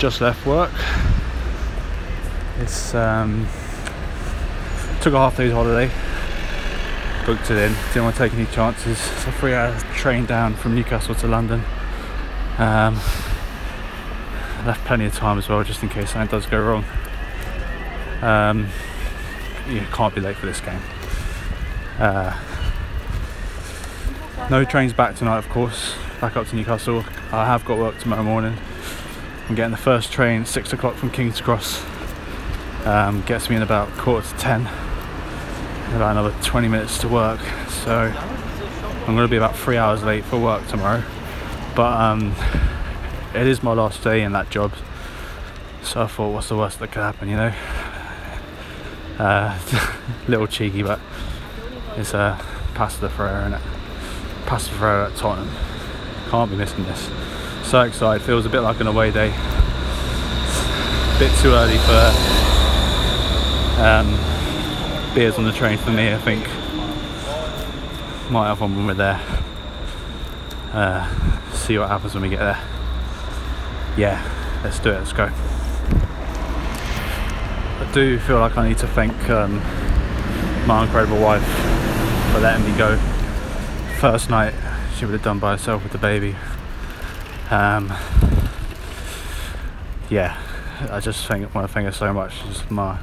just left work. It's um, took a half day's holiday. Booked it in. Didn't want to take any chances. It's a three-hour train down from Newcastle to London. Um, left plenty of time as well, just in case something does go wrong. Um, you can't be late for this game. Uh, no trains back tonight, of course. Back up to Newcastle. I have got work tomorrow morning. I'm getting the first train six o'clock from King's Cross. Um, gets me in about quarter to ten. About another 20 minutes to work, so I'm going to be about three hours late for work tomorrow. But um, it is my last day in that job, so I thought, what's the worst that could happen, you know? Uh, little cheeky, but it's a uh, Paços Ferreira, and Paços Ferreira at Tottenham. Can't be missing this. So excited. Feels a bit like an away day. A bit too early for um, beers on the train for me. I think might have one when we're there. Uh, see what happens when we get there. Yeah, let's do it. Let's go. I do feel like I need to thank um, my incredible wife for letting me go. First night, she would have done by herself with the baby. Um, yeah, I just think, want to thank her so much. She's my,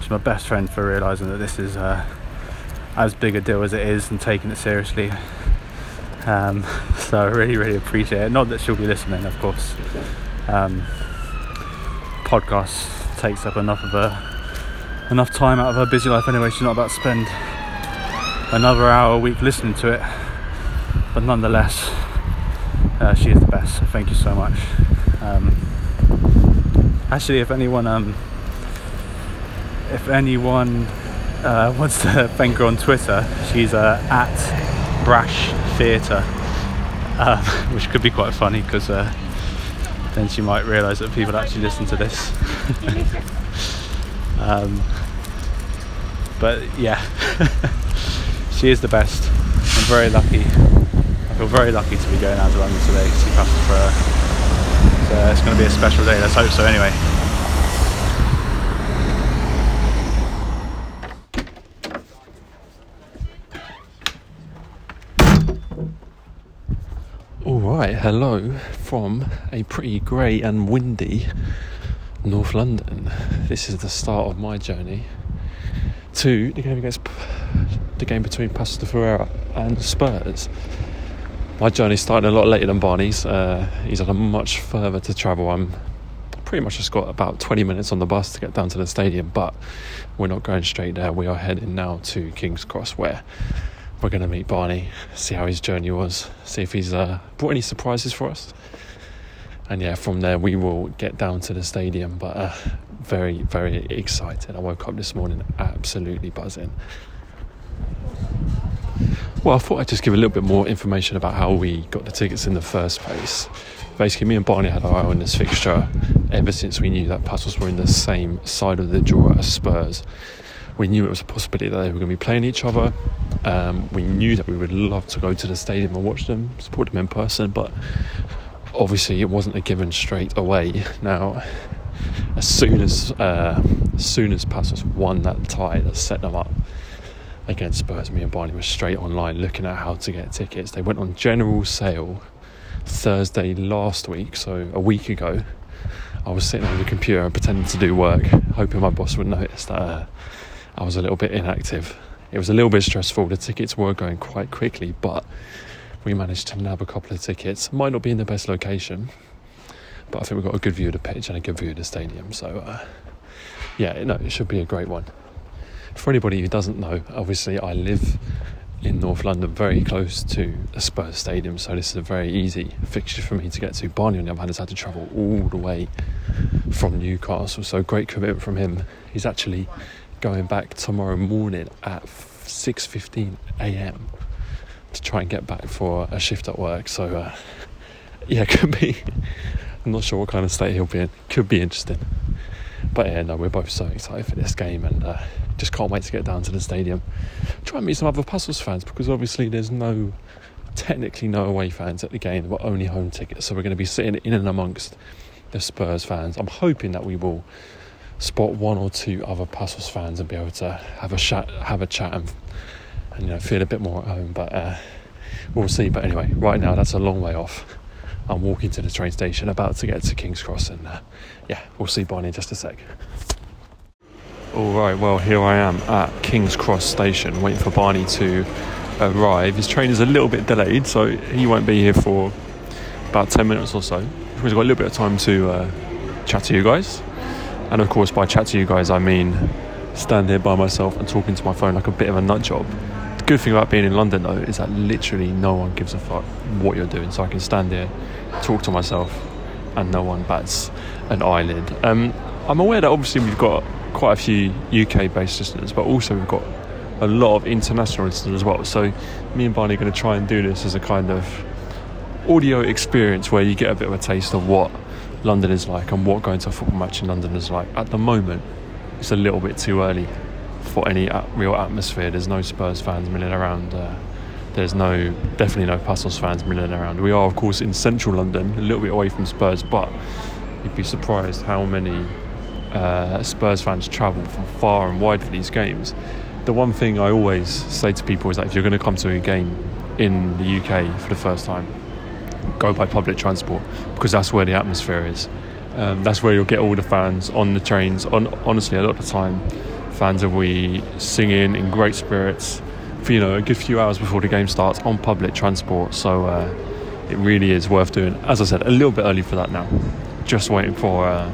she's my best friend for realising that this is uh, as big a deal as it is and taking it seriously. Um, so I really, really appreciate it. Not that she'll be listening, of course. Um, podcast takes up enough of her enough time out of her busy life anyway. She's not about to spend another hour a week listening to it, but nonetheless, uh, she is the best. Thank you so much. Um, actually, if anyone um, if anyone uh, wants to thank her on Twitter, she's uh, at Brash Theatre, um, which could be quite funny because uh, then she might realise that people actually listen to this. um, but yeah, she is the best. I'm very lucky. Feel very lucky to be going out to London today to see Pastor her. So it's going to be a special day. Let's hope so. Anyway. Alright, hello from a pretty grey and windy North London. This is the start of my journey to the game against the game between Paços Ferreira and Spurs. My journey started a lot later than Barney's. Uh, he's had a much further to travel. I'm pretty much just got about 20 minutes on the bus to get down to the stadium, but we're not going straight there. We are heading now to King's Cross, where we're going to meet Barney, see how his journey was, see if he's uh, brought any surprises for us. And yeah, from there we will get down to the stadium. But uh, very, very excited. I woke up this morning absolutely buzzing. Well, I thought I'd just give a little bit more information about how we got the tickets in the first place. Basically, me and Barney had our eye on this fixture ever since we knew that Paços were in the same side of the draw as Spurs we knew it was a possibility that they were going to be playing each other. Um, we knew that we would love to go to the stadium and watch them, support them in person, but obviously it wasn't a given straight away. Now, as soon as uh, as soon as Passos won that tie that set them up against Spurs, me and Barney were straight online looking at how to get tickets. They went on general sale Thursday last week, so a week ago. I was sitting on the computer pretending to do work, hoping my boss would notice that. Uh, I was a little bit inactive. It was a little bit stressful. The tickets were going quite quickly, but we managed to nab a couple of tickets. Might not be in the best location, but I think we've got a good view of the pitch and a good view of the stadium. So, uh, yeah, no, it should be a great one. For anybody who doesn't know, obviously I live in North London, very close to the Spurs Stadium, so this is a very easy fixture for me to get to. Barney, on the other hand, has had to travel all the way from Newcastle, so great commitment from him. He's actually going back tomorrow morning at 6:15 a.m. to try and get back for a shift at work. So uh, yeah, could be. I'm not sure what kind of state he'll be in. Could be interesting. But yeah, no, we're both so excited for this game and uh, just can't wait to get down to the stadium. Try and meet some other Paços fans because obviously there's no technically no away fans at the game, but only home tickets. So we're going to be sitting in and amongst the Spurs fans. I'm hoping that we will spot one or two other Passos fans and be able to have a chat, have a chat, and, and you know feel a bit more at home. But uh, we'll see. But anyway, right now that's a long way off. I'm walking to the train station, about to get to King's Cross, and uh, yeah, we'll see Barney in just a sec. All right, well here I am at King's Cross station, waiting for Barney to arrive. His train is a little bit delayed, so he won't be here for about 10 minutes or so. We've got a little bit of time to uh, chat to you guys. And of course, by chat to you guys, I mean stand here by myself and talking to my phone like a bit of a nut job. The good thing about being in London, though, is that literally no one gives a fuck what you're doing. So I can stand here, talk to myself, and no one bats an eyelid. Um, I'm aware that obviously we've got quite a few UK based listeners, but also we've got a lot of international listeners as well. So me and Barney are going to try and do this as a kind of audio experience where you get a bit of a taste of what London is like and what going to a football match in London is like. At the moment, it's a little bit too early for any real atmosphere. There's no Spurs fans milling around. Uh, there's no, definitely no Passos fans milling around. We are, of course, in central London, a little bit away from Spurs, but you'd be surprised how many uh, Spurs fans travel from far and wide for these games the one thing I always say to people is that if you're going to come to a game in the UK for the first time, go by public transport because that's where the atmosphere is. Um, that's where you'll get all the fans on the trains. On, honestly, a lot of the time, fans will be singing in great spirits for you know a good few hours before the game starts on public transport. So uh, it really is worth doing. As I said, a little bit early for that now. Just waiting for uh,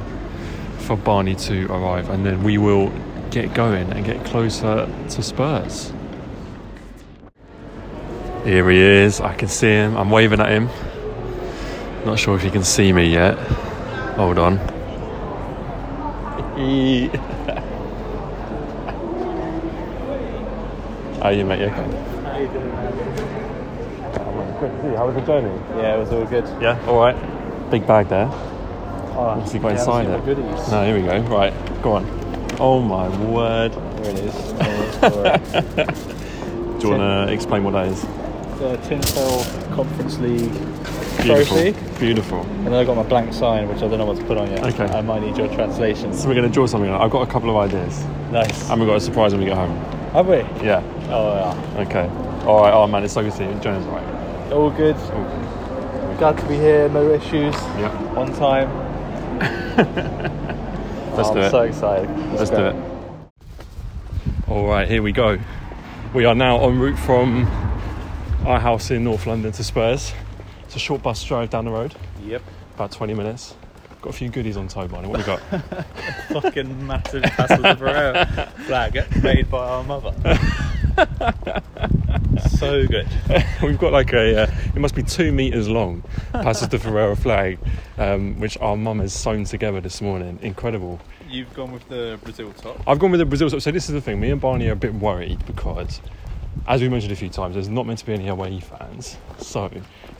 for Barney to arrive, and then we will get going and get closer to Spurs. Here he is, I can see him, I'm waving at him. Not sure if he can see me yet. Hold on. How are you, mate? You okay? How you doing, man? Good to see you. How was the journey? Yeah, it was all good. Yeah, alright. Big bag there. Oh, he got yeah, inside it? seen the goodies. No, here we go. Right, go on. Oh my word. There it is. There it is. Do you want to explain what that is? the Tinfoil Conference League Beautiful. trophy. Beautiful. And then I got my blank sign, which I don't know what to put on yet. Okay. I might need your translation. So we're going to draw something. I've got a couple of ideas. Nice. And we've got a surprise when we get home. Have we? Yeah. Oh, yeah. Okay. All right. Oh man, it's so good to see you. Jonas, all right. All good. All good. Glad to be here. No issues. Yeah. On time. Let's Oh, do I'm it. so excited. Let's go. do it. All right, here we go. We are now en route from our house in North London to Spurs. It's a short bus drive down the road, Yep. about 20 minutes. Got a few goodies on tow, Barney. What we got? Fucking massive Paços de Ferreira flag made by our mother. so good. We've got like a, uh, it must be two meters long, Paços de Ferreira flag, um, which our mum has sewn together this morning. Incredible. You've gone with the Brazil top. I've gone with the Brazil. Top. So this is the thing. Me and Barney are a bit worried because, as we mentioned a few times, there's not meant to be any away fans. So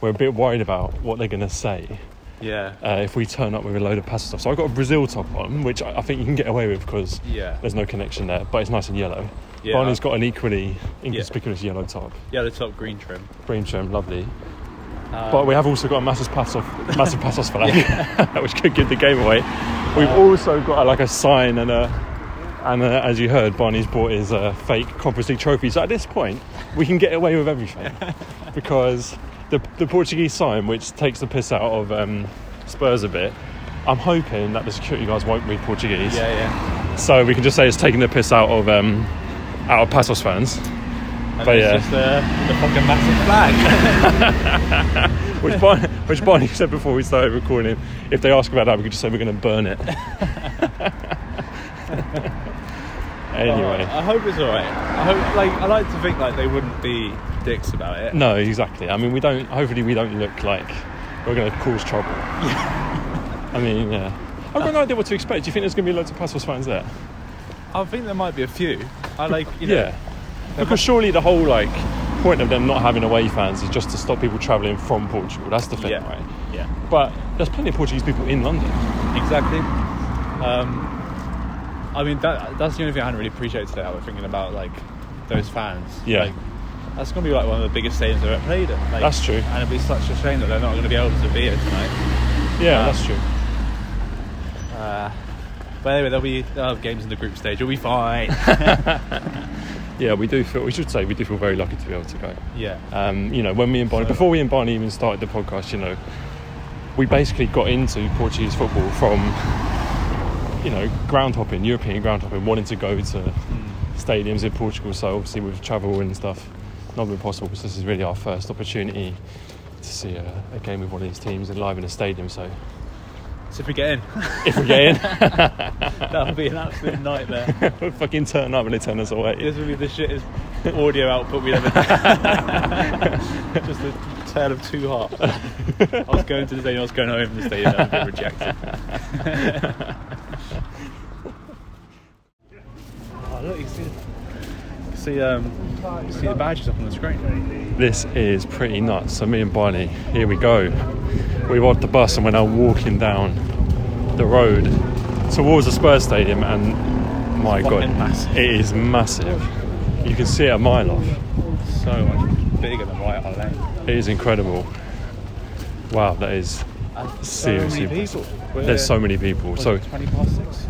we're a bit worried about what they're going to say Yeah. uh, if we turn up with a load of pasta stuff. So I've got a Brazil top on, which I, I think you can get away with because Yeah. there's no connection there, but it's nice and yellow. Yeah. Barney's got an equally inconspicuous yellow top, Yeah, the top green trim. green trim, lovely. Um, But we have also got a massive pass off, massive pass off flag, which could give the game away. We've also got like a sign and a, and a, as you heard, Barney's bought his uh, fake Conference League trophy. So at this point, we can get away with everything because the the Portuguese sign, which takes the piss out of um, Spurs a bit. I'm hoping that the security guys won't read Portuguese, Yeah, yeah. so we can just say it's taking the piss out of um, out of Passos fans. And But yeah. just uh, the fucking massive flag. Which Barney, which Barney said before we started recording, if they ask about that, we could just say we're going to burn it. anyway, I hope it's alright. I hope, like, I like to think like they wouldn't be dicks about it. no, exactly. I mean, we don't. Hopefully, we don't look like we're going to cause trouble. I mean, yeah. I've got no idea what to expect. Do you think there's going to be loads of Passos fans there? I think there might be a few. I like, you know, Yeah. Because surely the whole like point of them not having away fans is just to stop people travelling from Portugal. That's the thing, Yeah. right? yeah, But there's plenty of Portuguese people in London. exactly. Um, I mean, that that's the only thing I hadn't really appreciated today. I was thinking about like those fans. Yeah. Like, That's going to be like one of the biggest stadiums I've ever played at. Like, That's true. And it'd be such a shame that they're not going to be able to be here tonight. Yeah, Um, that's true. Uh, but anyway, there'll be games in the group stage. You'll be fine. Yeah, we do feel. We should say we do feel very lucky to be able to go. yeah. Um, you know, when me and Barney, So- before we and Barney even started the podcast, you know, we basically got into Portuguese football from, you know, ground hopping, European ground hopping, wanting to go to stadiums in Portugal. So obviously with travel and stuff, not been possible. So this is really our first opportunity to see a, a game with one of these teams and live in a stadium. So So if we get in, if we get in, that'll be an absolute nightmare. we'll fucking turn up and they turn us away. This will be the shittest audio output we've ever done. Just a tale of two hearts. I was going to the stadium, I was going home from the stadium, I was being rejected. oh, look, can see, you can see, um, see the badges up on the screen. This is pretty nuts. So me and Barney, here we go. We rode the bus and we're now walking down the road towards the Spurs Stadium, and my Fucking god, massive. it is massive. You can see it a mile off. So much bigger than White Hart Lane. It is incredible. Wow, that is And Seriously, so many people. There's so many people. So 20 past six.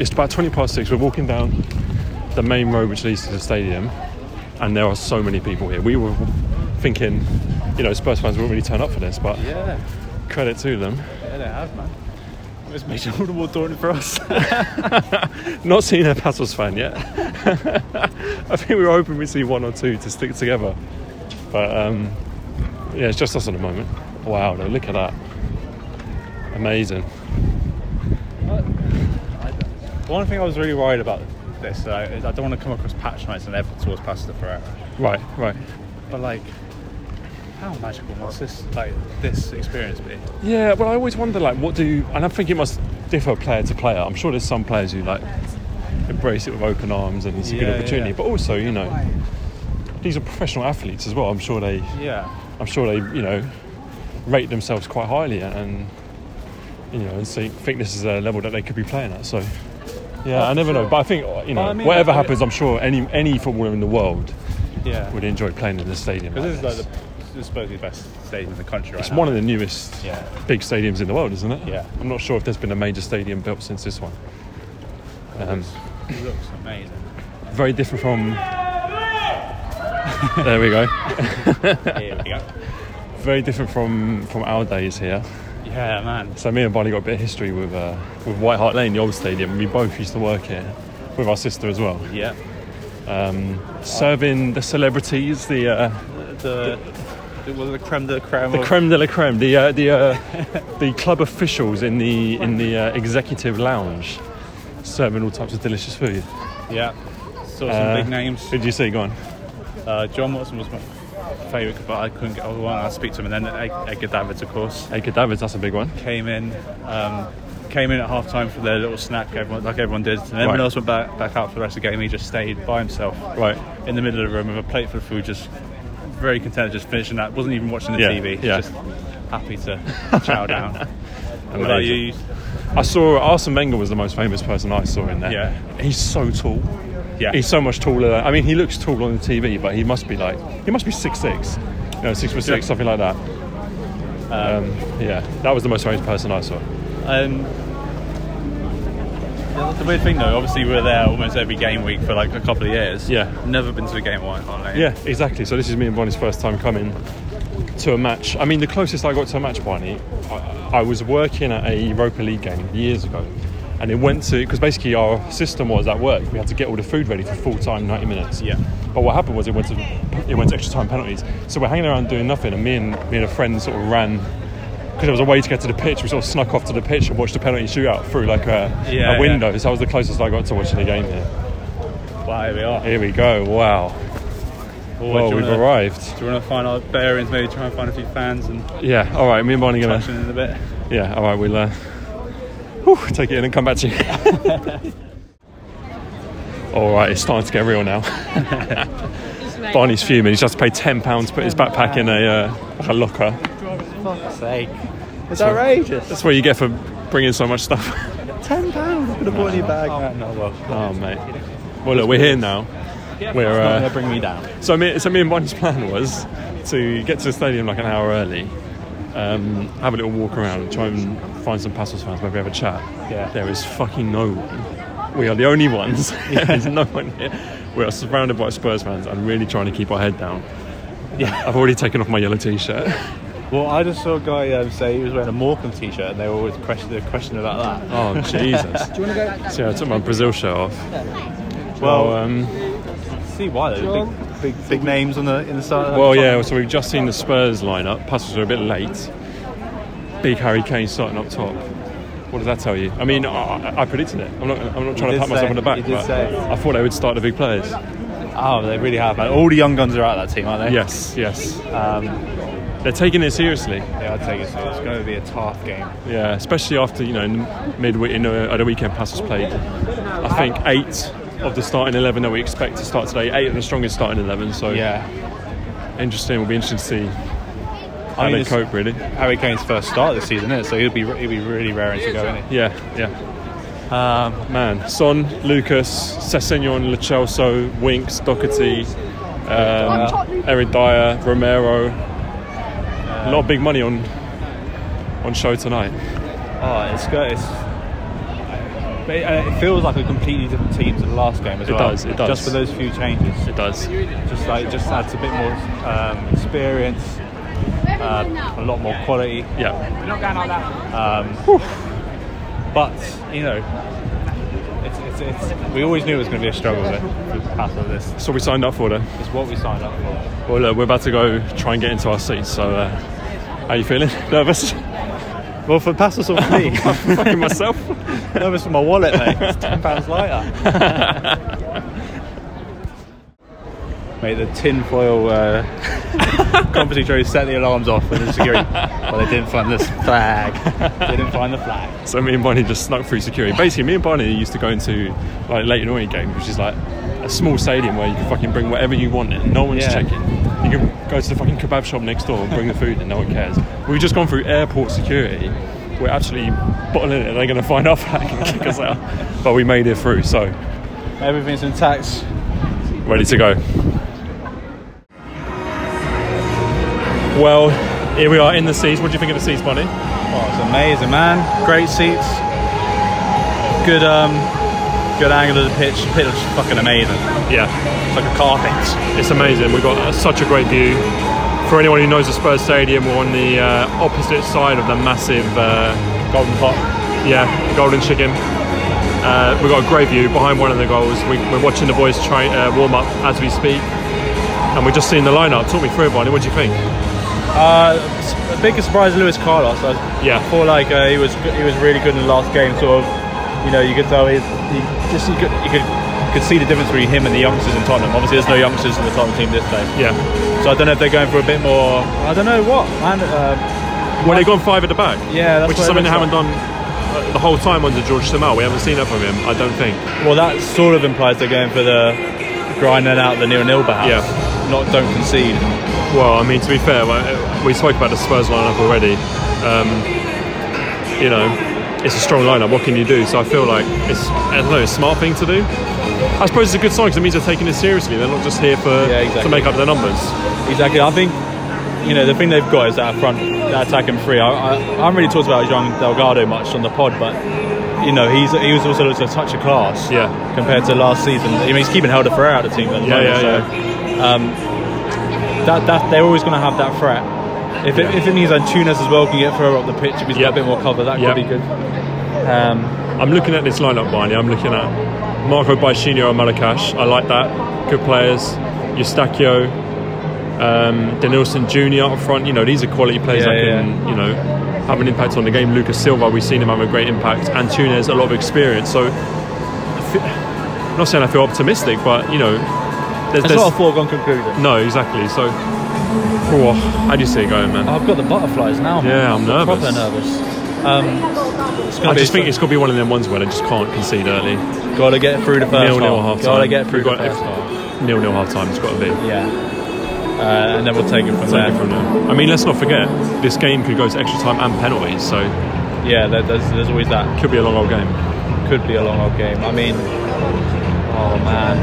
it's about 20 past six. We're walking down the main road which leads to the stadium, and there are so many people here. We were thinking, you know, Spurs fans wouldn't really turn up for this, but Yeah, credit to them. yeah, they have, man. It's made it all the more daunting for us. Not seen a Paços fan yet. I think we were hoping we'd see one or two to stick together. But um, yeah, it's just us at the moment. Wow, though, look at that. Amazing. One thing I was really worried about this uh, is I don't want to come across patronising ever towards Paços Ferreira. Right, right. But like, how magical must this like this experience be? Yeah, well, I always wonder, like, what do. And I think it must differ player to player. I'm sure there's some players who, like, embrace it with open arms and it's a Yeah, good opportunity. yeah. But also, you know, these are professional athletes as well. I'm sure they. Yeah, I'm sure they, you know, rate themselves quite highly and, you know, and see, think this is a level that they could be playing at. So, yeah, I never sure. know. But I think, you know, Well, I mean, whatever happens, I'm sure any any footballer in the world yeah. would enjoy playing in the stadium. Because Like this is like the supposedly the best stadium in the country right it's now. one of the newest Yeah. big stadiums in the world, isn't it? Yeah. I'm not sure if there's been a major stadium built since this one. Um, It looks amazing. very different from. there we go. Here we go. Very different from from our days here. Yeah, man. So me and Bonnie got a bit of history with uh, with White Hart Lane, the old stadium. We both used to work here with our sister as well, Yeah. um, serving the celebrities, the uh, The the, was it the creme de la creme. the of- creme de la creme, the uh, the uh, the club officials in the in the uh, executive lounge, serving all types of delicious food. Yeah. Saw some Uh, big names. Who did you see? Go on. Uh, John Watson was my favourite, but I couldn't get hold of one. I speak to him, and then Edgar Davids, of course, Edgar Davids, that's a big one. came in. Um, came in at half time for their little snack, everyone, like everyone did. And everyone Right. else went back, back out for the rest of the game. He just stayed by himself Right. in the middle of the room with a plate full of food, just very content, just finishing that. Wasn't even watching the Yeah, TV. yeah. Just happy to chow down. Amazing. you? I saw Arsene Wenger was the most famous person I saw in there. Yeah. He's so tall. Yeah. He's so much taller. I mean, he looks tall on the TV, but he must be like he must be six six, you know, six foot six, Yeah. something like that. Um, yeah, that was the most famous person I saw. Um, the- weird thing though, obviously we were there almost every game week for like a couple of years. Yeah. Never been to a game at White Hart Lane. Yeah, exactly. So this is me and Bonnie's first time coming to a match. I mean, the closest I got to a match, Bonnie, I, I was working at a Europa League game years ago, and it went to because basically our system was at work we had to get all the food ready for full time, ninety minutes. Yeah. But what happened was it went to it went to extra time penalties. So we're hanging around doing nothing, and me and me and a friend sort of ran. Because there was a way to get to the pitch, we sort of snuck off to the pitch and watched the penalty shootout through like a, Yeah, a window. yeah. So that was the closest I got to watching the game here. Wow, here we are. Here we go. Wow. Well, Well, we've wanna- arrived. Do you want to find our bearings? Maybe try and find a few fans and Yeah. All right. Me and Bonnie gonna. in a bit. Yeah, all right, we'll uh, whew, take it in and come back to you. all right, it's starting to get real now. Barney's fuming. He's just to pay ten pounds to put his backpack in a, uh, like a locker. Fuck's sake. It's outrageous. That's what you get for bringing so much stuff. Ten pounds. Could have bought any bag. Oh, no, well. oh, mate. Well, look, we're here now. We're uh, bring me down. So me, so me and Barney's plan was to get to the stadium like an hour early, um, have a little walk around, and try and find some Passos fans, maybe have a chat. Yeah. There is fucking no one. We are the only ones. Yeah. There's no one here. We are surrounded by Spurs fans and really trying to keep our head down. Yeah. I've already taken off my yellow t-shirt. Well, I just saw a guy um, say he was wearing a Morecambe t-shirt, and they were always questioning question about that. Oh Jesus! Do you want to go? So yeah, I took my Brazil shirt off. Well, Well, um, see why though? Big, big, names on the in the side. well, yeah. So we've just seen the Spurs lineup. Paços are a bit late. Big Harry Kane starting up top. What does that tell you? I mean, I, I predicted it. I'm not. I'm not trying to pat myself on the back, but. I thought they would start the big players. Oh, they really have. Man. All the young guns are out of that team, aren't they? Yes, yes. Um, They're taking it seriously. yeah, I'd take it. So it's going to be a tough game. Yeah, especially after you know midweek in the, at the weekend passes played. I think eight of the starting eleven that we expect to start today. Eight of the strongest starting eleven. So Yeah. interesting. Will be interesting to see how I mean, they it's cope. Really. Harry Kane's first start this season, isn't it? So he'll be he'll be really raring to go, isn't he? Yeah, yeah. Um, Man, Son, Lucas, Sessegnon, Lo Celso, Winks, Doherty, um, Eric Dier, Romero. A lot of big money on on show tonight. oh, it's good. It's, but it, uh, it feels like a completely different team to the last game as It well. does, it does. Just for those few changes. It does. Just like just adds a bit more um, experience, uh, a lot more quality. Yeah. We're not going like that. Um, but you know, it's, it's, it's, we always knew it was going to be a struggle pass of this. So we signed up for them. It's what we signed up for. Well, look, we're about to go try and get into our seats. So, uh, how are you feeling? Nervous? Well, for Passos or for me, Fucking myself. nervous for my wallet, mate. It's ten pounds lighter. mate, the tinfoil uh, competency trophy set the alarms off with the security, but they didn't find this flag. Didn't find the flag. So me and Bonnie just snuck through security. Basically, me and Bonnie used to go into like Leyton Orient games, which is like a small stadium where you can fucking bring whatever you want in. No one's Yeah. checking. You can go to the fucking kebab shop next door and bring the food and no one cares. We've just gone through airport security. We're absolutely bottling it. They're going to find our flag and kick us out. But we made it through, so Everything's intact. ready to go. Well, here we are in the seats. What do you think of the seats, Bonnie? Oh, it's amazing, man. Great seats. Good, um, good angle of the pitch. The pitch looks fucking amazing. Yeah, It's like a carpet. It's amazing. We've got uh, such a great view. For anyone who knows the Spurs Stadium, we're on the uh, opposite side of the massive uh, Golden pot. yeah, Golden Chicken. Uh, we've got a great view behind one of the goals. We, we're watching the boys try uh, warm up as we speak, and we're just seeing the lineup. Talk me through it, Bonnie. What do you think? Uh, biggest surprise, Luiz Carlos. I, Yeah. I feel like uh, he was he was really good in the last game. Sort of, you know, you could tell he's he just you could you could you could see the difference between him and the youngsters in Tottenham. Obviously, there's no youngsters in the Tottenham team this day, Yeah. so I don't know if they're going for a bit more. I don't know what man. Uh, Well, they've gone five at the back. Yeah, that's which is something they haven't done uh, the whole time under Jorge Simão. We haven't seen that from him. I don't think. well, that sort of implies they're going for the grinding out the nil nil perhaps. Yeah. Not don't concede. Well, I mean, to be fair, uh, we spoke about the Spurs lineup already. Um, you know, it's a strong lineup. What can you do? So I feel like it's, I don't know, a smart thing to do. I suppose it's a good sign because it means they're taking it seriously. They're not just here for Yeah, to make up their numbers. Exactly. I think you know the thing they've got is that front, that attacking three. I, I, I haven't really talked about Jean Delgado much on the pod, but you know he's he was also a touch of class. Yeah. Compared to last season, I mean he's keeping Hélder Ferreira out of the team at the Yeah, moment. yeah, so, Um, that that they're always going to have that threat. If it, Yeah. if it means Antunes as well can get Ferrer up the pitch, if he's Yeah. got a bit more cover, that Yeah. could be good. Um, I'm looking at this lineup, Barney. I'm looking at Marco Baixinho and Maracás. I like that. Good players. Eustáquio, um, Denilson Jr. up front. You know, these are quality players Yeah, that yeah, can, you know, have an impact on the game. Lucas Silva, we've seen him have a great impact. Antunes, a lot of experience. So, I feel, I'm not saying I feel optimistic, but, you know, there's, it's there's not a foregone conclusion. no, exactly. So, oh, how do you see it going, man? I've got the butterflies now. Man. Yeah, I'm nervous. Proper nervous. Um, I just think it's got to be one of them ones where they just can't concede early. Gotta get through the first Nil nil half. half Gotta get through We've the first half. nil nil half time. It's got to be. Yeah. Uh, and then we'll take it from Take there. it from there. I mean, let's not forget this game could go to extra time and penalties, so Yeah, there's, there's always that. could be a long old game. Could be a long old game. I mean, Oh man.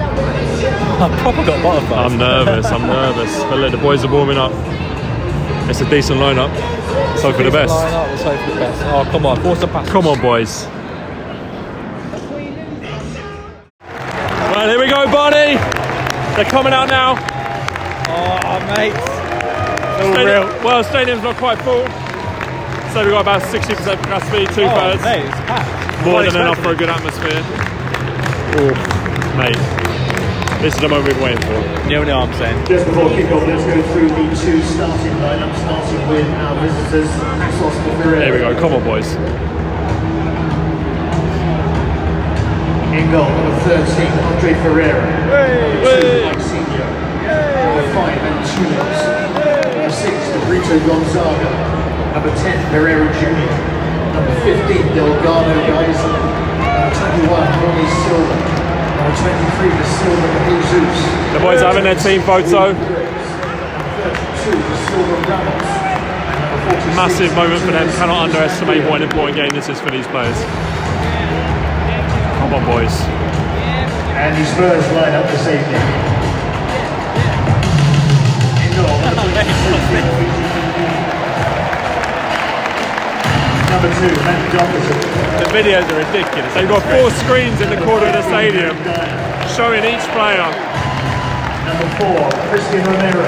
I've proper got butterflies. I'm nervous. I'm nervous. But look, the boys are warming up. It's a decent lineup. Let's hope for the best. Line up, let's hope for the best. Oh come on, force the pass. Come on, boys. Right, here we go, Barney. They're coming out now. Oh mate. Stadium- real. well, the stadium's not quite full. So we've got about 60% capacity, two oh, thirds. mate, it's packed. More than enough for a good atmosphere. Oh, mate. This is the moment we've been waiting for. Nil nil, I'm saying. Just before kickoff, let's go through the two starting lineups, starting with our visitors, Paços Ferreira. There we go. Come on, boys. In goal, number 13, Andre Ferreira. Number 2, Mike Senior. Number 5, Antunes. Number 6, Brito Gonzaga. Number 10, Pereira Jr. Number 15, Delgado Guys. Number 21, Ronnie Silva. Number 23, the Silva Jesus. The boys are having their team photo. 32, the Silva Ramos. And number 46, Massive moment for them. Cannot underestimate what an important game this is for these players. Come on, boys. And the Spurs line up this evening. number two, Matt Jefferson. The videos are ridiculous. They've got four screens in the corner of the stadium showing each player. Number four, Christian Romero.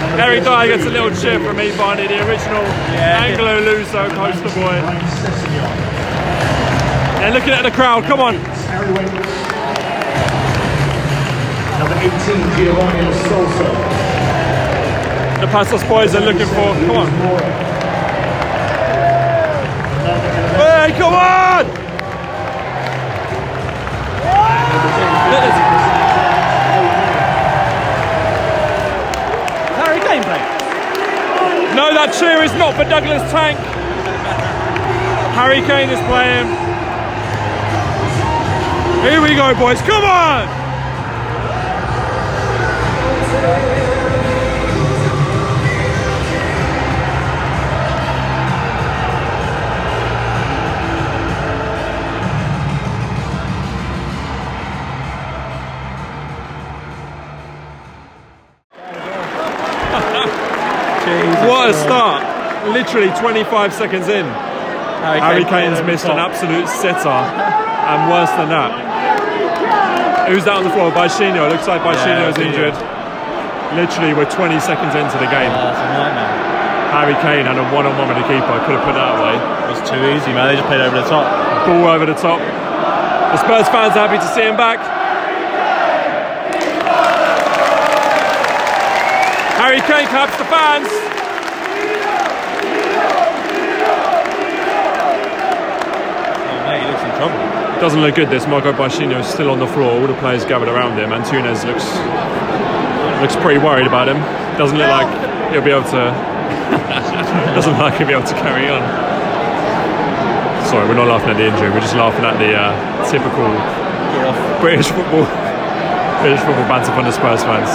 Number Eric Dier gets a little cheer from me, Barney, the original Yeah. Anglo-Luso poster boy. They're looking at the crowd. Come on. Number 18, Giovani Lo Celso. The Passos boys are looking for. Come on. Hey, come on! Harry Kane playing. No, that cheer is not for Douglas Tank. Harry Kane is playing. Here we go, boys. Come on! Start! Literally 25 seconds in. Harry Kane's missed an absolute sitter, and worse than that. Who's that on the floor? Baixinho. Looks like Baixinho's Yeah, injured. Literally, we're 20 seconds into the game. Nightmare. Harry Kane had a one-on-one with the keeper. Could have put that away. It was too easy, man. They just played over the top. Ball over the top. The Spurs fans are happy to see him back. Harry Kane claps the fans. Doesn't look good. This Marco Baixinho is still on the floor. All the players gathered around him. Antunes looks looks pretty worried about him. Doesn't look like he'll be able to. doesn't look like he'll be able to carry on. Sorry, we're not laughing at the injury. We're just laughing at the uh, typical British football British football banter from the Spurs fans.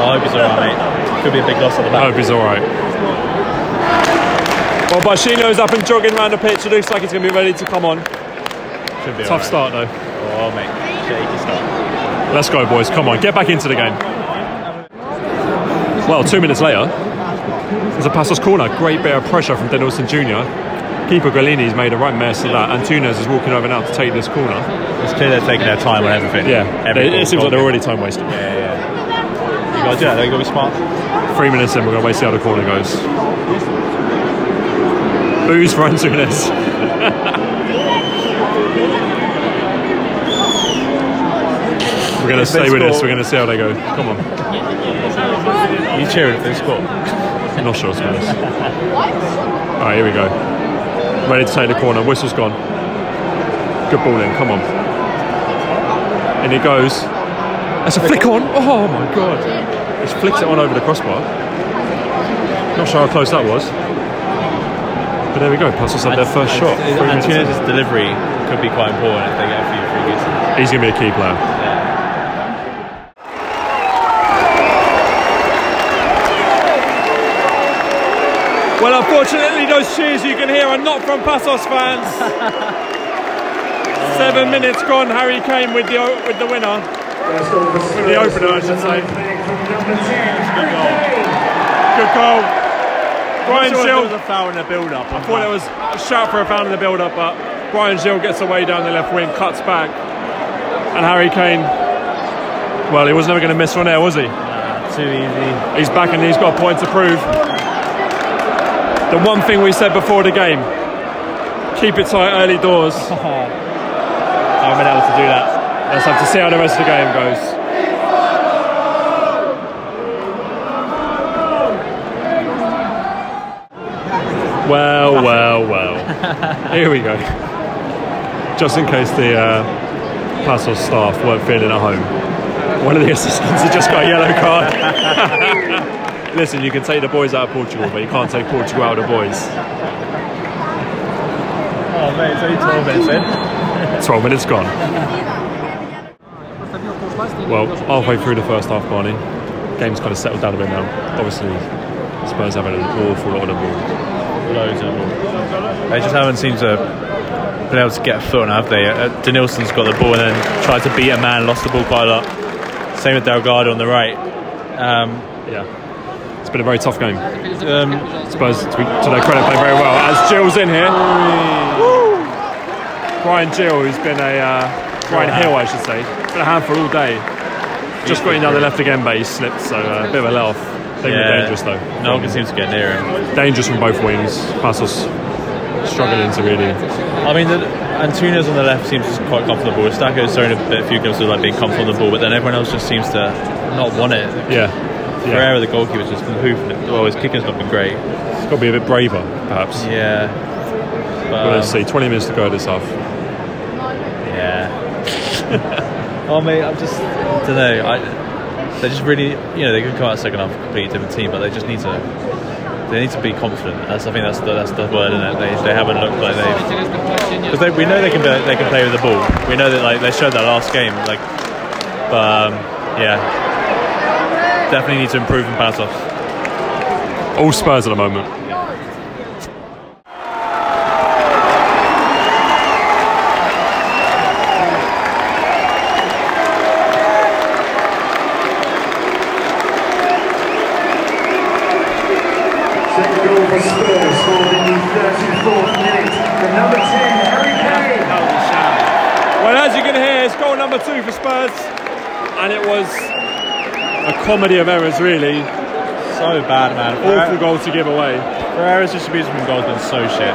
Oh, I hope he's alright. Could be a big loss at the I hope he's all right. Well, Baixinho's up and jogging around the pitch. It looks like he's going to be ready to come on. Should be Tough alright. start though. Oh, mate. Shaky start. Let's go, boys. Come on, get back into the game. Well, two minutes later, there's a Passos corner. Great bit of pressure from Denilson Jr. Keeper Gollini's made a right mess of that. Antunes is walking over now to take this corner. It's clear they're taking their time on everything. Yeah, Every it, it seems like they're already time wasting. Yeah, yeah. You gotta do that, though. You gotta be smart. Three minutes in, we're going to wait to see how the corner goes. Booze for Antunes. we're going to stay with this. We're going to see how they go. Come on. You cheering if they score. Not sure, to be honest. All right, here we go. Ready to take the corner. Whistle's gone. Good ball in. Come on. And it goes. That's a flick on. Oh my god. It's flicked it on over the crossbar. Not sure how close that was. But there we go. Passos had their first shot. Three minutes. Antunes' delivery could be quite important if they get a few free kicks. He's going to be a key player. Well, unfortunately, those cheers you can hear are not from Passos fans. Seven minutes gone. Harry Kane with the with the winner. With the opener, I should say. Good goal. Good goal. Brian Sure, Gill. was a foul in the build-up. I thought there was a shout for a foul in the build-up, but Bryan Gil gets away down the left wing, cuts back, and Harry Kane. Well, he was never going to miss one there, was he? too easy. He's back and he's got a point to prove. The one thing we said before the game: keep it tight early doors. I haven't been able to do that. Let's have to see how the rest of the game goes. Well, well, well. Here we go. Just in case the uh, Passos staff weren't feeling at home, one of the assistants had just got a yellow card. Listen, you can take the boys out of Portugal, but you can't take Portugal out of the boys. Oh mate, it's only 12 minutes in. 12 minutes gone. Well, halfway through the first half, Barney, game's kind of settled down a bit now. Obviously, Spurs having an awful lot of the ball. Loads of them. They just haven't seemed to been able to get a foot on, it, have they? Uh, Denilson's got the ball and then tried to beat a man, lost the ball quite a lot. Same with Delgado on the right. Um, Yeah. It's been a very tough game. um, Spurs, to, be, to their credit, play very well. As Gil's in here. Woo! Bryan Gil, who's been a. Uh, Brian Hill, I should say. Been a handful all day. Just got the left again, but he slipped, so uh, a bit of a let been yeah, dangerous though. No one can seem to get near him. Dangerous from both wings. Passos struggling to really. I mean, the, Antunes on the left seems quite comfortable. Stacco's thrown a, bit, a few glimpses of like being comfortable on the ball, but then everyone else just seems to not want it. Yeah. Yeah. Ferreira, the goalkeeper's just been hoofing it. Well, his kicking's not been great. It's got to be a bit braver, perhaps. Yeah. But, Well, let's um, see. 20 minutes to go this half. Yeah. oh mate, I'm just I don't know. I they just really you know they could come out second half a completely different team, but they just need to they need to be confident. That's I think that's the, that's the word, isn't it? They, they haven't looked like they've, because they, we know they can be, they can play with the ball. We know that like they showed that last game, like but um, yeah, definitely need to improve and pass off. All Spurs at the moment. Second goal for Spurs, scored in the 34th minute from number 10, Harry Kane. Well, as you can hear, it's goal number two for Spurs, and it was a comedy of errors, really. So bad, man. Awful goal to give away. Ferreira's distribution from goal has been so shit.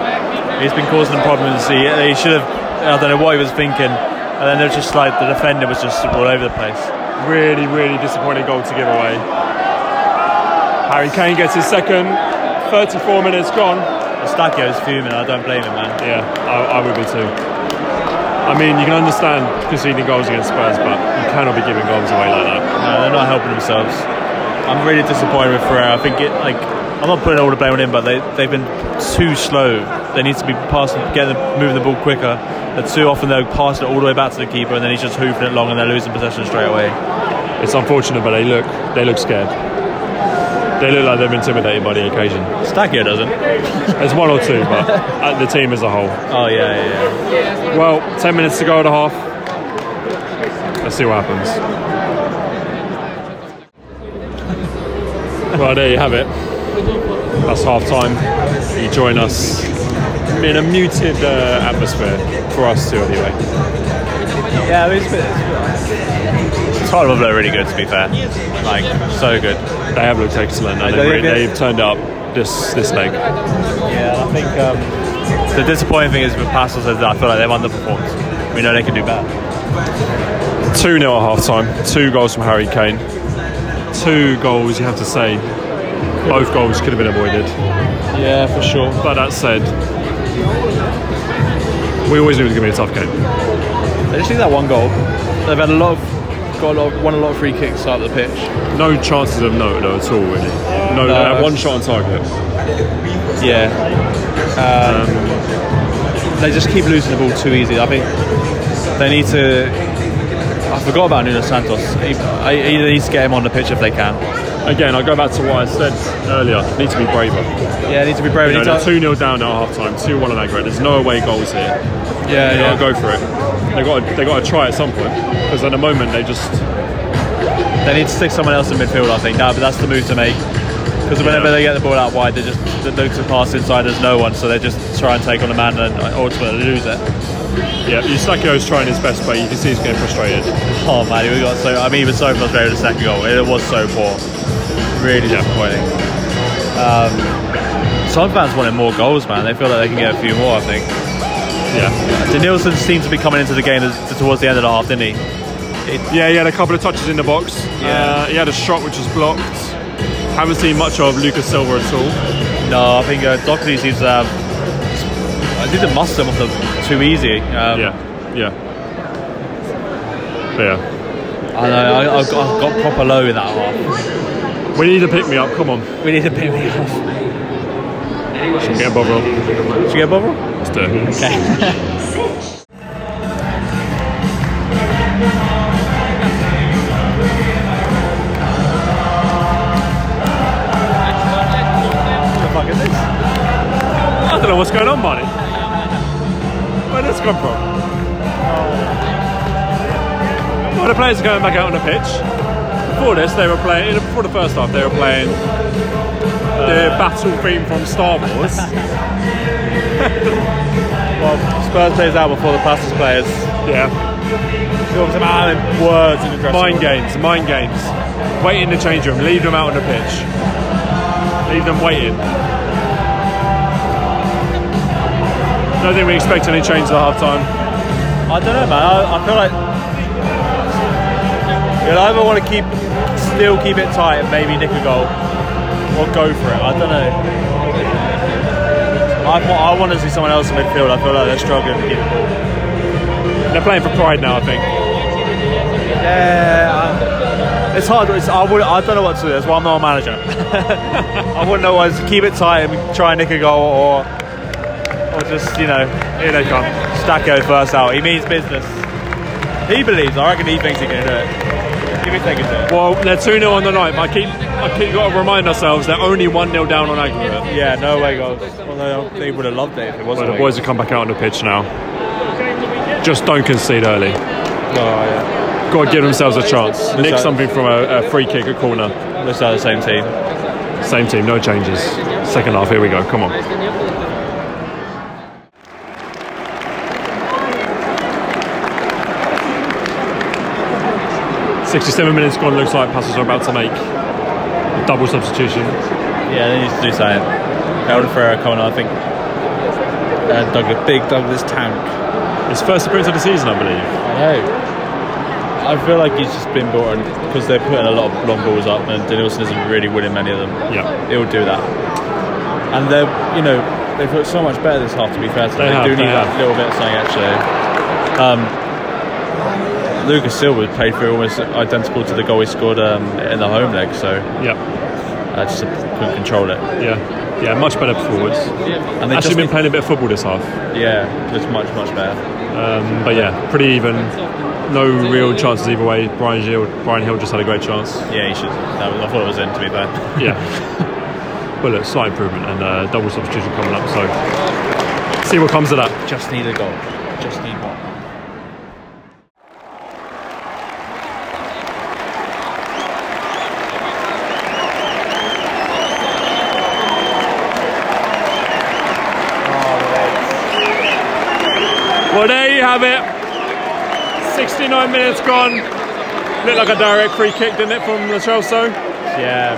He's been causing them problems. He, he should have. I don't know what he was thinking. And then they're just like the defender was just all over the place. Really, really disappointing goal to give away. Harry Kane gets his second. 34 minutes gone. Stacchio's fuming. I don't blame him, man. Yeah, I, I would be too. I mean, you can understand conceding goals against Spurs, but you cannot be giving goals away like that. No, they're not helping themselves. I'm really disappointed with Ferreira. I think it like I'm not putting all the blame on him, but they they've been too slow. They need to be passing, getting, the, moving the ball quicker. They're too often they're passing it all the way back to the keeper, and then he's just hoofing it long, and they're losing possession straight away. It's unfortunate, but they look they look scared. They look like they're intimidated by the occasion. Stacchio doesn't. There's one or two, but at the team as a whole. Oh yeah, yeah, yeah. Well, 10 minutes to go at a half. Let's see what happens. Well, there you have it. That's half time. You join us in a muted uh, atmosphere for us too, anyway. Yeah, I mean, it's, it's Tottenham are really good to be fair. Like so good. They have looked excellent, and They- they've, they- they've turned up this this leg. Yeah, I think um, the disappointing thing is with Passos is that I feel like they've underperformed. We know they can do better. 2 0 at half time, two goals from Harry Kane. Two goals, you have to say. Both goals could have been avoided. Yeah, for sure. But that said, we always knew it was going to be a tough game. They just need that one goal. They've had a lot of got a lot of, won a lot of free kicks out of the pitch. No chances of note though at all, really. No, No. had one shot on target. Yeah. Um, they just keep losing the ball too easy. I think they need to. I forgot about Nuno Santos. He, I- he needs to get him on the pitch if they can. again, I go back to what I said earlier. Need to be braver. Yeah, need to be brave. You know, two 0 down at half time, two one on aggregate. There's no away goals here. yeah, They yeah. gotta go for it. They got to, they got to try at some point because at the moment they just They need to stick someone else in midfield. I think that, but that's the move to make. Because whenever Yeah. they get the ball out wide, they just they look to pass inside. There's no one, so they just try and take on a man and ultimately lose it. yeah. Eustáquio's trying his best, but you can see he's getting frustrated. Oh man, we got so. I mean, he was so frustrated with the second goal. It was so poor. Really Yeah. disappointing. Um, some fans wanted more goals, man. They feel like they can get a few more. I think. Yeah, Denilson seemed to be coming into the game towards the end of the half, didn't he? yeah. He had a couple of touches in the box. Yeah. Uh, he had a shot which was blocked. Haven't seen much of Lucas Silva at all. No, I think uh, Doherty seems to have. I think the must them off them too easy. Um, Yeah, yeah. But yeah. I know. I, I, got, I got proper low in that half. We need to pick me up. Come on, We need to pick me off. should we get Bovril. Did you get Bovril? Is this? I don't know what's going on, Marty. Where did this come from? Well, the players are going back out on the pitch. Before this, they were playing. Before the first half, they were playing the battle theme from Star Wars. Well, Spurs plays out before the Paços players. yeah. Talks about words in the Mind games, mind games. Wait in the change room. Leave them out on the pitch. Leave them waiting. I Don't think we expect any change at half time. I don't know, man. I, I feel like you'll either want to keep, still keep it tight and maybe nick a goal, or go for it. I don't know. I, I want to see someone else in midfield. I feel like they're struggling to keep the ball. They're playing for pride now, I think. Yeah, it's hard. It's, I would. I don't know what to do. That's why I'm not a manager. I wouldn't know what to keep it tight and try and nick a goal, or or just you know Here they come. Stacco first out. He means business. He believes. I reckon he thinks he can do it. They can do it. Well, they're 2 0 on the night, but I keep, keep got to remind ourselves they're only 1 0 down on aggregate. Yeah, no way goals. Although they would have loved it if it wasn't. the boys have come back out on the pitch now. Just don't concede early. Oh, yeah. Got to give themselves a chance. Nick like- something from a, a free kick at corner. Looks like the same team. Same team, no changes. Second half, here we go. Come on. Sixty-seven minutes gone. Looks like Paços are about to make a double substitution. Yeah, they need to do something. Hélder Ferreira coming on, I think. Uh, Douglas, big Douglas Tanque. His first appearance of the season, I believe. I know. I feel like he's just been brought in because they're putting a lot of long balls up, and Denilson isn't really winning many of them. Yeah. He'll do that. And they're, you know, they've looked so much better this half. To be fair, to them. They they, have, do need that little bit of something actually. Um, Lucas Silva played through almost identical to the goal he scored um, in the home leg, so Yeah. I just couldn't control it. Yeah. Yeah. Much better forwards. And they Actually, just been playing a bit of football this half. yeah, just much much better. Um, but yeah, pretty even. No real chances either way. Bryan Gil, Bryan Gil just had a great chance. Yeah, he should. That was, I thought it was in. To be fair. Yeah. but look, slight improvement and uh, double substitution coming up. So see what comes of that. Just need a goal. Just need one. Well, there you have it. 69 minutes gone. Looked like a direct free kick, didn't it, from Lo Celso? Yeah.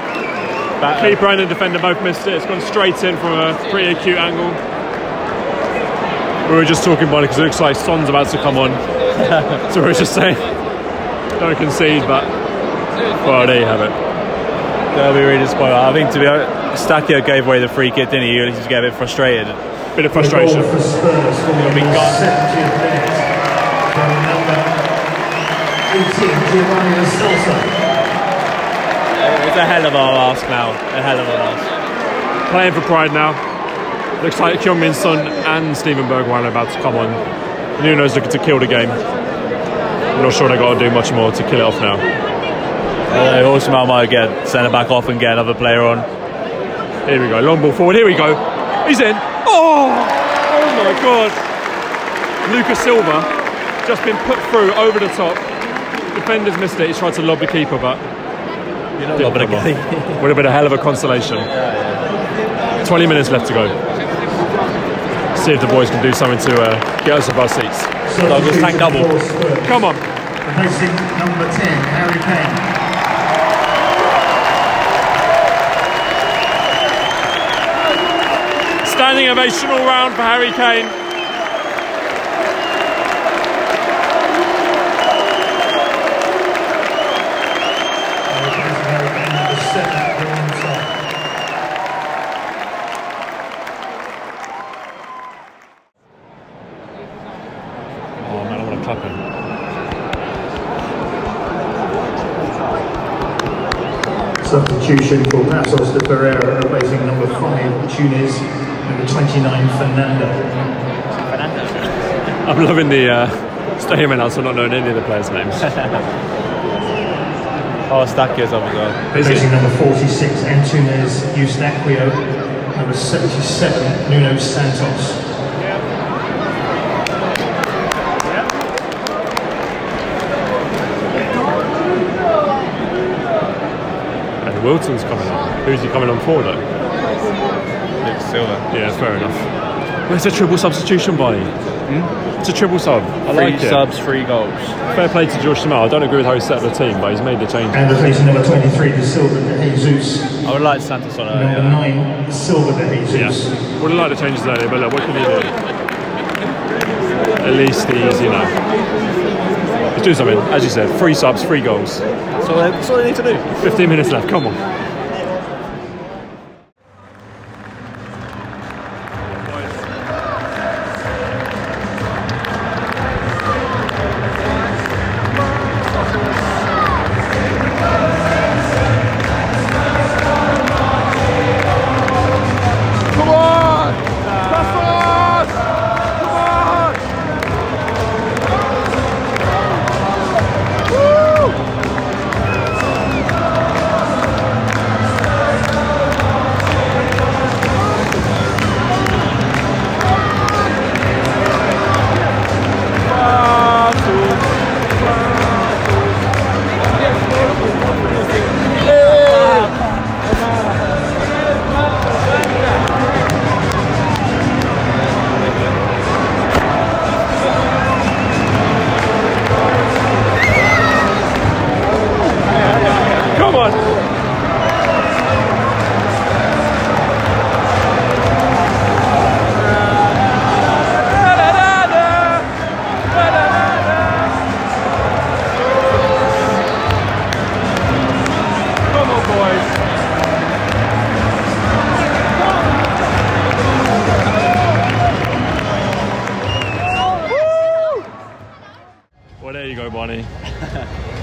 That, uh, Keeper and the defender both missed it. It's gone straight in from a pretty acute angle. We were just talking about it because it looks like Son's about to come on. so we were just saying, don't concede, but well, there you have it. That'll be really disappointing. I think to be honest, Stacchio gave away the free kick, didn't he? He just get a bit frustrated. Bit of frustration. Goal for Spurs for the be gone. 70th minute from number 18, Giovani Lo Celso. It's a hell of a ask now. A hell of a ask. Playing for pride now. Looks like Kyungmin Son and Steven Bergwijn are about to come on. Nuno's looking to kill the game. I'm not sure they got to do much more to kill it off now. Uh, also, might get it back off and get another player on. Here we go, long ball forward. Here we go. He's in. Oh, oh my God. Lucas Silva just been put through over the top. Defenders missed it. He tried to lob the keeper, but You know, didn't but again, would have been a hell of a consolation. 20 minutes left to go. See if the boys can do something to uh, get us above seats. Douglas Tanque double. Come on. Replacing number 10, Harry Kane. Standing ovation all round for Harry Kane. Replacing Harry Kane, number 7, Dylan Top. Oh man, I want to clap him. Substitution for Paços de Ferreira, replacing number 5, Tunis, number 29, Fernando. Fernando. I'm loving the uh, stadium announcer not knowing any of the players' names. oh, Stackers up as well. Replacing number 46, Antunes Eustáquio, number 77, Nuno Santos. and Wilton's coming on. Who's he coming on for though? Lucas Silva. Yeah, fair enough. It's a triple substitution, Barney? Hmm? It's a triple sub. I Three like it. subs, three goals. Fair play to Jorge Simão. I don't agree with how he set up the team, but he's made the change. And replacing number 23, De Silva de Jesus, I would like Santos on number earlier. 9, Silva de Yeah. Jesus. Would have liked the changes earlier, but look, what can you do? At least he's, you know, he's doing something. As you said, three subs, three goals. So that's all they need to do. 15 minutes left. Come on.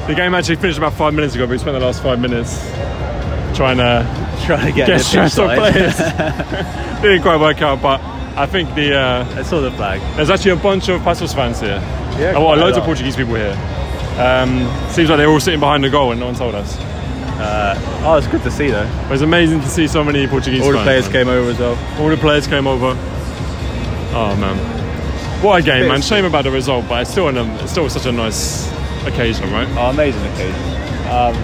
The game actually finished about five minutes ago, but we spent the last five minutes trying to Trying to get, get the stressed on side. players. Didn't quite work out, but I think the uh, I saw the flag. there's actually a bunch of Paços fans here. Yeah, oh, well, quite a loads of. Portuguese people here. Um, seems like they're all sitting behind the goal and no one told us. Oh, it's good to see though. It was amazing to see so many Portuguese All the players man. came over as well. All the players came over. Oh man, what a game, man! Shame about the result, but it's still, an, um, it's still such a nice occasion, right? Oh, amazing occasion. Um,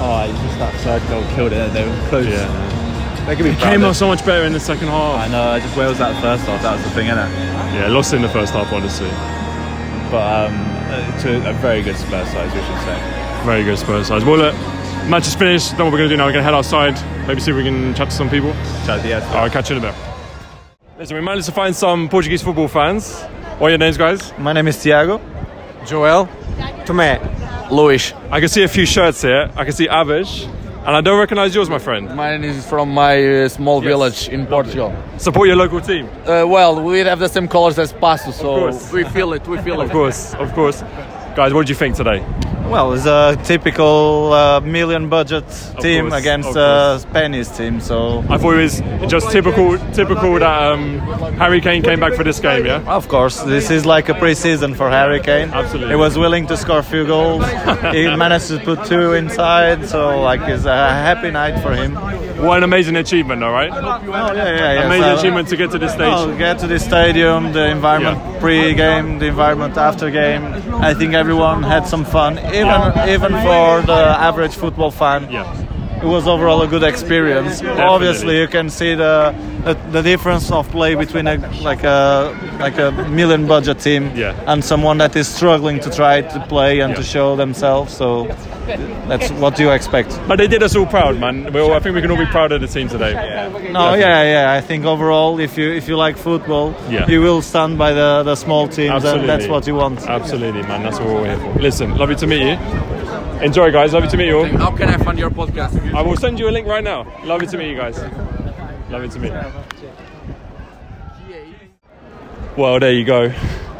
oh, it's just that third goal killed it. They were close. Yeah. They could be It came of out so much better in the second half. I know. I just Wales that first half. That was the thing, innit? Yeah, lost in the first half, honestly. But um, uh, to a very good Spurs side, we should say. Very good Spurs size. Well, look, match is finished. Then what we're going to do now, we're going to head outside, maybe see if we can chat to some people. Shout out to the I'll catch you in a bit. Listen, we managed to find some Portuguese football fans. What are your names, guys? My name is Tiago. Joel, Tomé. Luis. I can see a few shirts here. I can see Avish, and I don't recognize yours, my friend. Mine is from my uh, small Yes. village in Portugal. Support your local team. Uh, well, we have the same colors as Passo, so we feel it. We feel it. Of course, of course. Guys, what did you think today? Well, it's a typical uh, million budget team course, against of uh, Spanish team. So I thought it was just typical, typical that um, Harry Kane came back for this game. Yeah. of course, this is like a pre-season for Harry Kane. Absolutely. he was willing to score a few goals. he managed to put two inside, so like it's a happy night for him. What an amazing achievement, all right. Oh yeah, yeah, yeah. Amazing So- achievement to get to this stage. Oh, get to the stadium, the environment Yeah. pre-game, the environment after game. I think everyone had some fun, even even for the average football fan. Yeah. It was overall a good experience. Obviously, you can see the, the the difference of play between a like a like a million budget team Yeah. and someone that is struggling to try to play and to show themselves. So that's what you expect. But they did us all proud, man. Well, I think we can all be proud of the team today. No, yeah, yeah. I think overall, if you if you like football, Yeah. you will stand by the, the small teams, Absolutely. and that's what you want. Absolutely, man. That's what we're here for. Listen, lovely to meet you. Enjoy, guys. Lovely to meet you all. How can I find your podcast? I will send you a link right now. Lovely to meet you guys. Lovely to meet you. Well, there you go.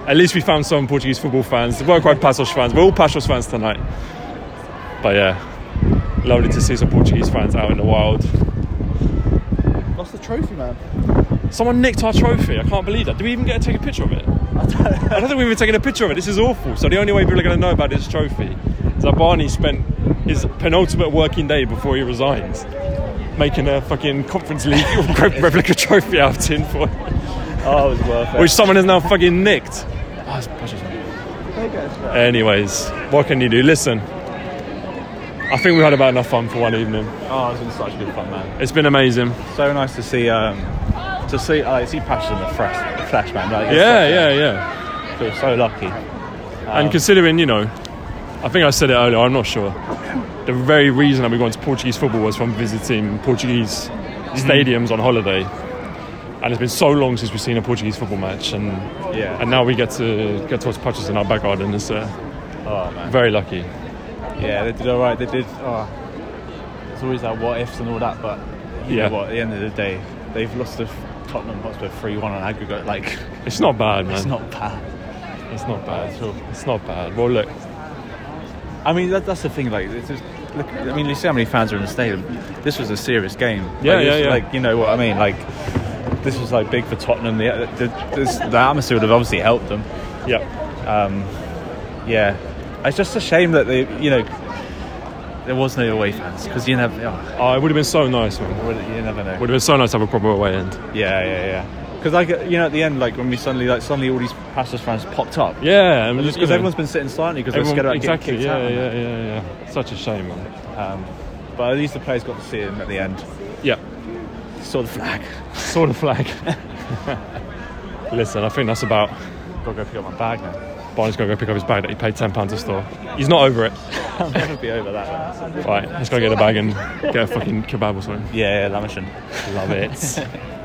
At least we found some Portuguese football fans. We're quite Paços fans. We're all Paços fans tonight. But yeah, lovely to see some Portuguese fans out in the wild. Lost the trophy, man. Someone nicked our trophy. I can't believe that. Did we even get to take a picture of it? I don't think we've even taken a picture of it. This is awful. So the only way people are going to know about this trophy Barney spent his penultimate working day before he resigns making a fucking Conference League replica trophy out of tin foil, Oh, it was worth it. which someone has now fucking nicked. Oh, it's precious. Anyways, what can you do? Listen, I think we had about enough fun for one evening. Oh, it's been such good fun, man. It's been amazing. So nice to see, um, to see, like, see passion in the flesh, the flesh, man. Like, Yeah, uh, yeah, yeah. I feel so lucky. And um, considering, you know, I think I said it earlier, I'm not sure. The very reason that we got into Portuguese football was from visiting Portuguese stadiums on holiday. And it's been so long since we've seen a Portuguese football match, and Yeah. and now we get to get to watch patches in our back garden. It's uh, Oh man. very lucky. Yeah, they did all right. They did. Oh, there's always that what ifs and all that, but you Yeah. know what? At the end of the day, they've lost to Tottenham Hotspur three-one on aggregate. Like, It's not bad, man. it's not bad. It's not bad. at all. It's not bad. Well, look, I mean, that, that's the thing. Like, it's just, look. I mean, you see how many fans are in the stadium. This was a serious game. Yeah, like, yeah, yeah. Like, you know what I mean? Like, this was like big for Tottenham. The the, this, the atmosphere would have obviously helped them. yeah, Um, yeah, it's just a shame that they, you know, there was no away fans because you never, oh, oh, it would have been so nice, man. you never know. Would have been so nice to have a proper away end. Yeah, yeah, yeah. Because like you know, at the end, like when we suddenly, like suddenly, all these Paços fans popped up. Yeah, and Just because everyone's been sitting silently because they're scared about exactly. getting kicked Yeah, out. yeah, yeah, yeah. Such a shame, man. Um, but at least the players got to see him at the end. Yeah. Saw the flag. Saw the flag. Listen, I think that's about. Gotta go pick up my bag now. Barney's going to go pick up his bag that he paid £10 to store. He's not over it. I'll never be over that. Right, let's go get a bag and get a fucking kebab or something. Yeah, yeah. Love it.